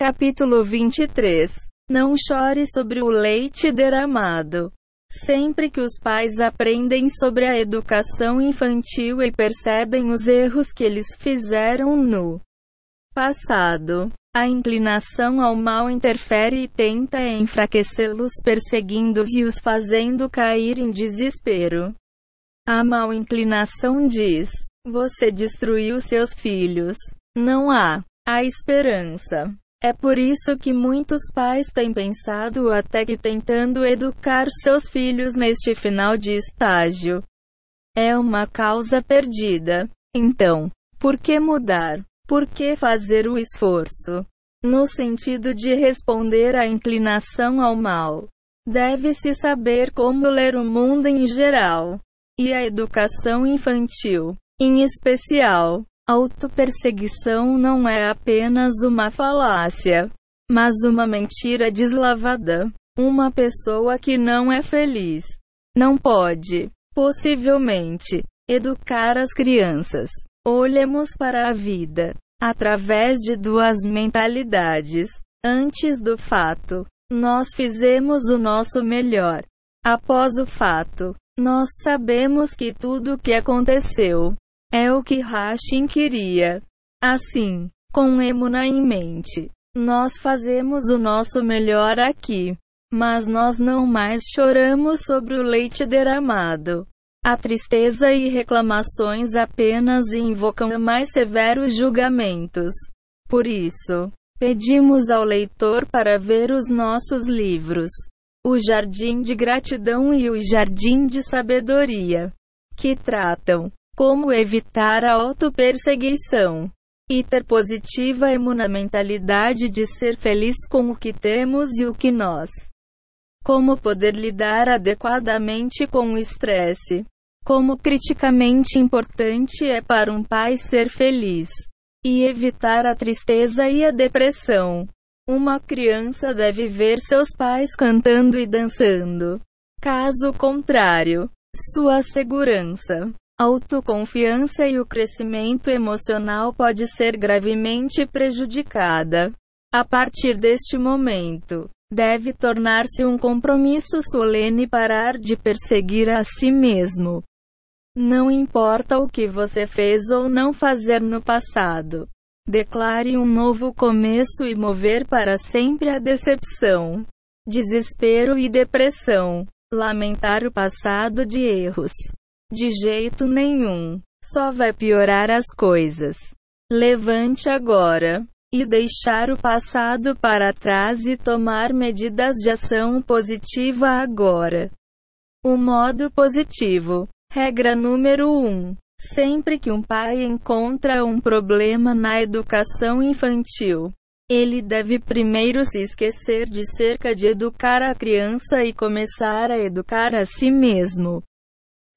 Capítulo 23 Não chore sobre o leite derramado. Sempre que os pais aprendem sobre a educação infantil e percebem os erros que eles fizeram no passado, a inclinação ao mal interfere e tenta enfraquecê-los, perseguindo-os e os fazendo cair em desespero. A mal inclinação diz: Você destruiu seus filhos. Não há a esperança. É por isso que muitos pais têm pensado até que tentando educar seus filhos neste final de estágio é uma causa perdida. Então, por que mudar? Por que fazer o esforço? No sentido de responder à inclinação ao mal, deve-se saber como ler o mundo em geral e a educação infantil, em especial. Autoperseguição não é apenas uma falácia, mas uma mentira deslavada. Uma pessoa que não é feliz não pode, possivelmente, educar as crianças. Olhemos para a vida através de duas mentalidades. Antes do fato, nós fizemos o nosso melhor. Após o fato, nós sabemos que tudo o que aconteceu é o que Hashin queria. Assim, com Emuna em mente, nós fazemos o nosso melhor aqui. Mas nós não mais choramos sobre o leite derramado. A tristeza e reclamações apenas invocam mais severos julgamentos. Por isso, pedimos ao leitor para ver os nossos livros: O Jardim de Gratidão e O Jardim de Sabedoria, que tratam como evitar a autoperseguição e ter positiva e mentalidade de ser feliz com o que temos e o que nós como poder lidar adequadamente com o estresse. Como criticamente importante é para um pai ser feliz e evitar a tristeza e a depressão. Uma criança deve ver seus pais cantando e dançando. Caso contrário, sua segurança, autoconfiança e o crescimento emocional pode ser gravemente prejudicada. A partir deste momento, deve tornar-se um compromisso solene parar de perseguir a si mesmo. Não importa o que você fez ou não fazer no passado. Declare um novo começo e mover para sempre a decepção, desespero e depressão. Lamentar o passado de erros. De jeito nenhum. Só vai piorar as coisas. Levante agora e deixar o passado para trás e tomar medidas de ação positiva agora. O modo positivo. Regra número 1. Um. Sempre que um pai encontra um problema na educação infantil, ele deve primeiro se esquecer de cerca de educar a criança e começar a educar a si mesmo.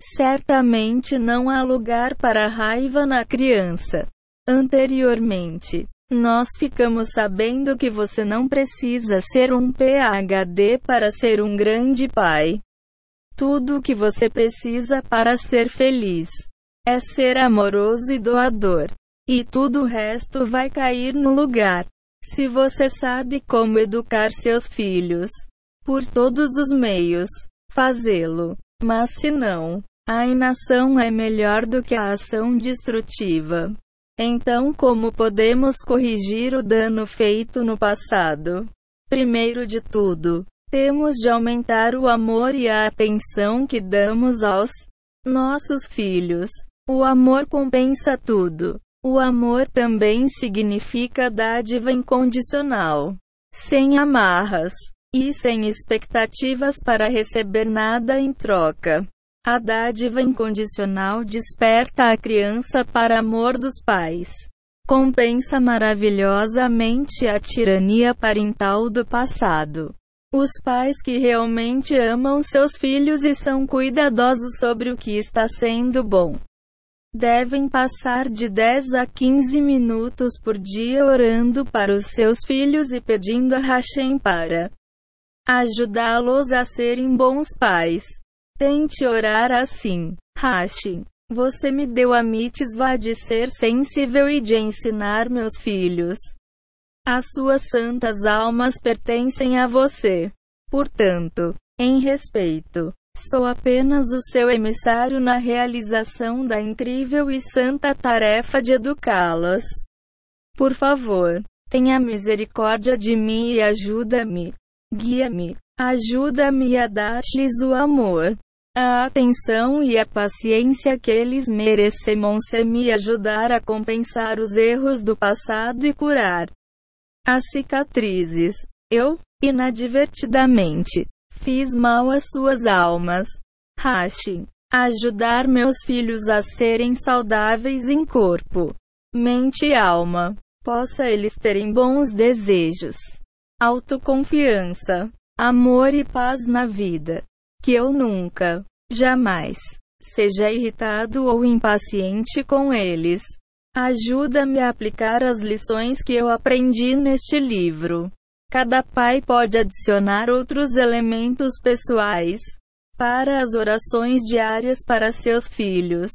Certamente não há lugar para raiva na criança. Anteriormente, nós ficamos sabendo que você não precisa ser um PhD para ser um grande pai. Tudo o que você precisa para ser feliz é ser amoroso e doador. E tudo o resto vai cair no lugar. Se você sabe como educar seus filhos, por todos os meios, fazê-lo. Mas se não, a inação é melhor do que a ação destrutiva. Então, como podemos corrigir o dano feito no passado? Primeiro de tudo, temos de aumentar o amor e a atenção que damos aos nossos filhos. O amor compensa tudo. O amor também significa dádiva incondicional, sem amarras e sem expectativas para receber nada em troca. A dádiva incondicional desperta a criança para amor dos pais. Compensa maravilhosamente a tirania parental do passado. Os pais que realmente amam seus filhos e são cuidadosos sobre o que está sendo bom devem passar de 10 a 15 minutos por dia orando para os seus filhos e pedindo a Hashem para ajudá-los a serem bons pais. Tente orar assim. Rashi. Você me deu a mitzvah de ser sensível e de ensinar meus filhos As suas santas almas pertencem a você. Portanto, em respeito, sou apenas o seu emissário na realização da incrível e santa tarefa de educá-las. Por favor, tenha misericórdia de mim e ajuda-me. Guia-me. Ajuda-me a dar-lhes o amor, a atenção e a paciência que eles merecem se me ajudar a compensar os erros do passado e curar as cicatrizes. Eu, inadvertidamente, fiz mal às suas almas. Rashi. Ajudar meus filhos a serem saudáveis em corpo, mente e alma. Possa eles terem bons desejos, autoconfiança, amor e paz na vida que eu nunca, jamais, seja irritado ou impaciente com eles. Ajuda-me a aplicar as lições que eu aprendi neste livro. Cada pai pode adicionar outros elementos pessoais para as orações diárias para seus filhos.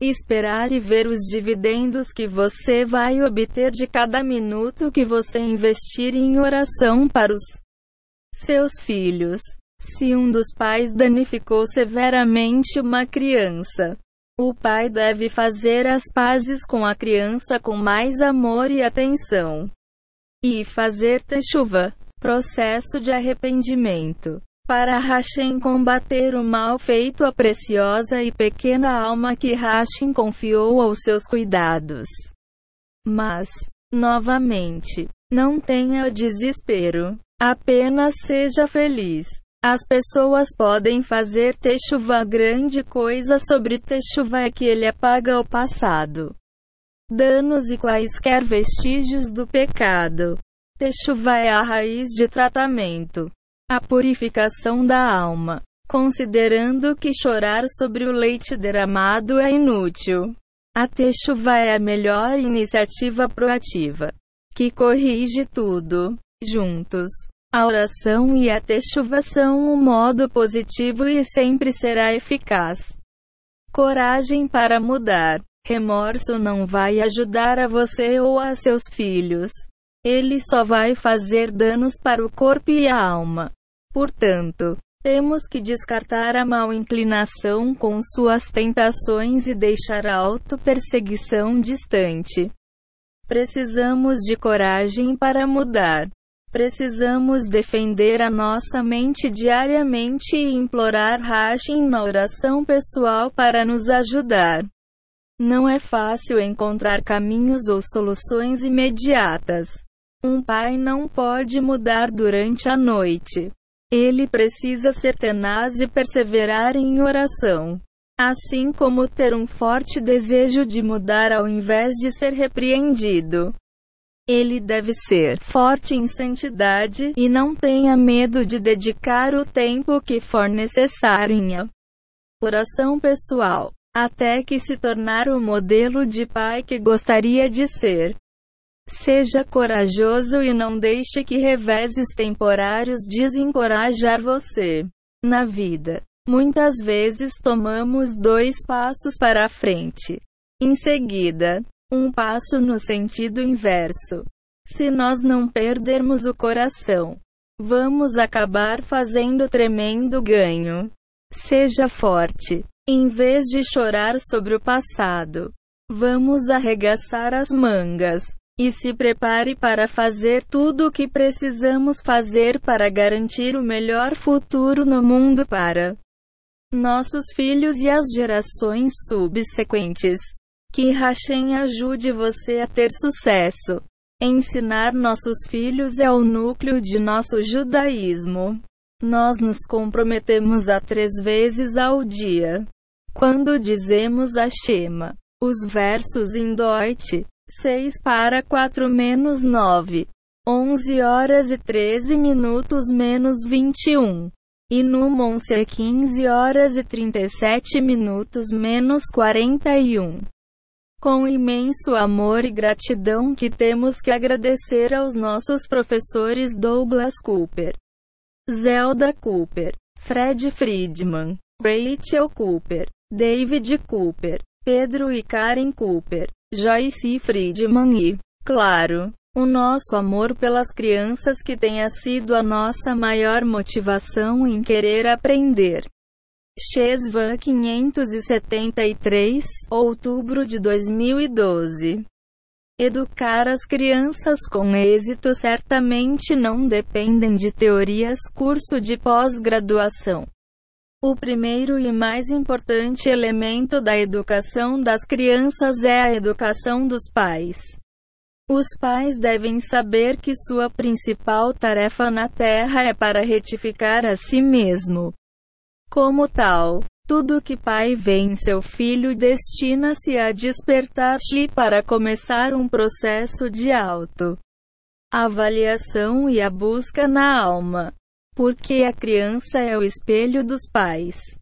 Esperar e ver os dividendos que você vai obter de cada minuto que você investir em oração para os seus filhos. Se um dos pais danificou severamente uma criança, o pai deve fazer as pazes com a criança com mais amor e atenção. E fazer chuva, processo de arrependimento. Para Hashem combater o mal feito à preciosa e pequena alma que Hashem confiou aos seus cuidados. Mas, novamente, não tenha desespero. Apenas seja feliz. As pessoas podem fazer Teshuvah grande coisa sobre Teshuvah é que ele apaga o passado. Danos e quaisquer vestígios do pecado. Teshuvah é a raiz de tratamento. A purificação da alma. Considerando que chorar sobre o leite derramado é inútil. A Teshuvah é a melhor iniciativa proativa. Que corrige tudo. Juntos. A oração e a techuva são um modo positivo e sempre será eficaz. Coragem para mudar. Remorso não vai ajudar a você ou a seus filhos. Ele só vai fazer danos para o corpo e a alma. Portanto, temos que descartar a mal inclinação com suas tentações e deixar a auto-perseguição distante. Precisamos de coragem para mudar. Precisamos defender a nossa mente diariamente e implorar Hashem na oração pessoal para nos ajudar. Não é fácil encontrar caminhos ou soluções imediatas. Um pai não pode mudar durante a noite. Ele precisa ser tenaz e perseverar em oração. Assim como ter um forte desejo de mudar ao invés de ser repreendido. Ele deve ser forte em santidade e não tenha medo de dedicar o tempo que for necessário em oração pessoal, até que se tornar o modelo de pai que gostaria de ser. Seja corajoso e não deixe que reveses temporários desencorajar você. Na vida, muitas vezes tomamos dois passos para a frente. Em seguida, um passo no sentido inverso. Se nós não perdermos o coração, vamos acabar fazendo tremendo ganho. Seja forte. Em vez de chorar sobre o passado, vamos arregaçar as mangas e se prepare para fazer tudo o que precisamos fazer para garantir o melhor futuro no mundo para nossos filhos e as gerações subsequentes. Que Hashem ajude você a ter sucesso. Ensinar nossos filhos é o núcleo de nosso judaísmo. Nós nos comprometemos a três vezes ao dia. Quando dizemos a Shema, os versos em Deutsch, 6 para 4 menos 9, 11 horas e 13 minutos menos 21. E no Monse 15 horas e 37 minutos menos 41. Com imenso amor e gratidão que temos que agradecer aos nossos professores Douglas Cooper, Zelda Cooper, Fred Friedman, Rachel Cooper, David Cooper, Pedro e Karen Cooper, Joyce Friedman e, claro, o nosso amor pelas crianças que tenha sido a nossa maior motivação em querer aprender. Chesvan 573, outubro de 2012. Educar as crianças com êxito certamente não dependem de teorias curso de pós-graduação. O primeiro e mais importante elemento da educação das crianças é a educação dos pais. Os pais devem saber que sua principal tarefa na Terra é para retificar a si mesmo. Como tal, tudo que pai vê em seu filho destina-se a despertar-lhe para começar um processo de auto avaliação e a busca na alma. Porque a criança é o espelho dos pais.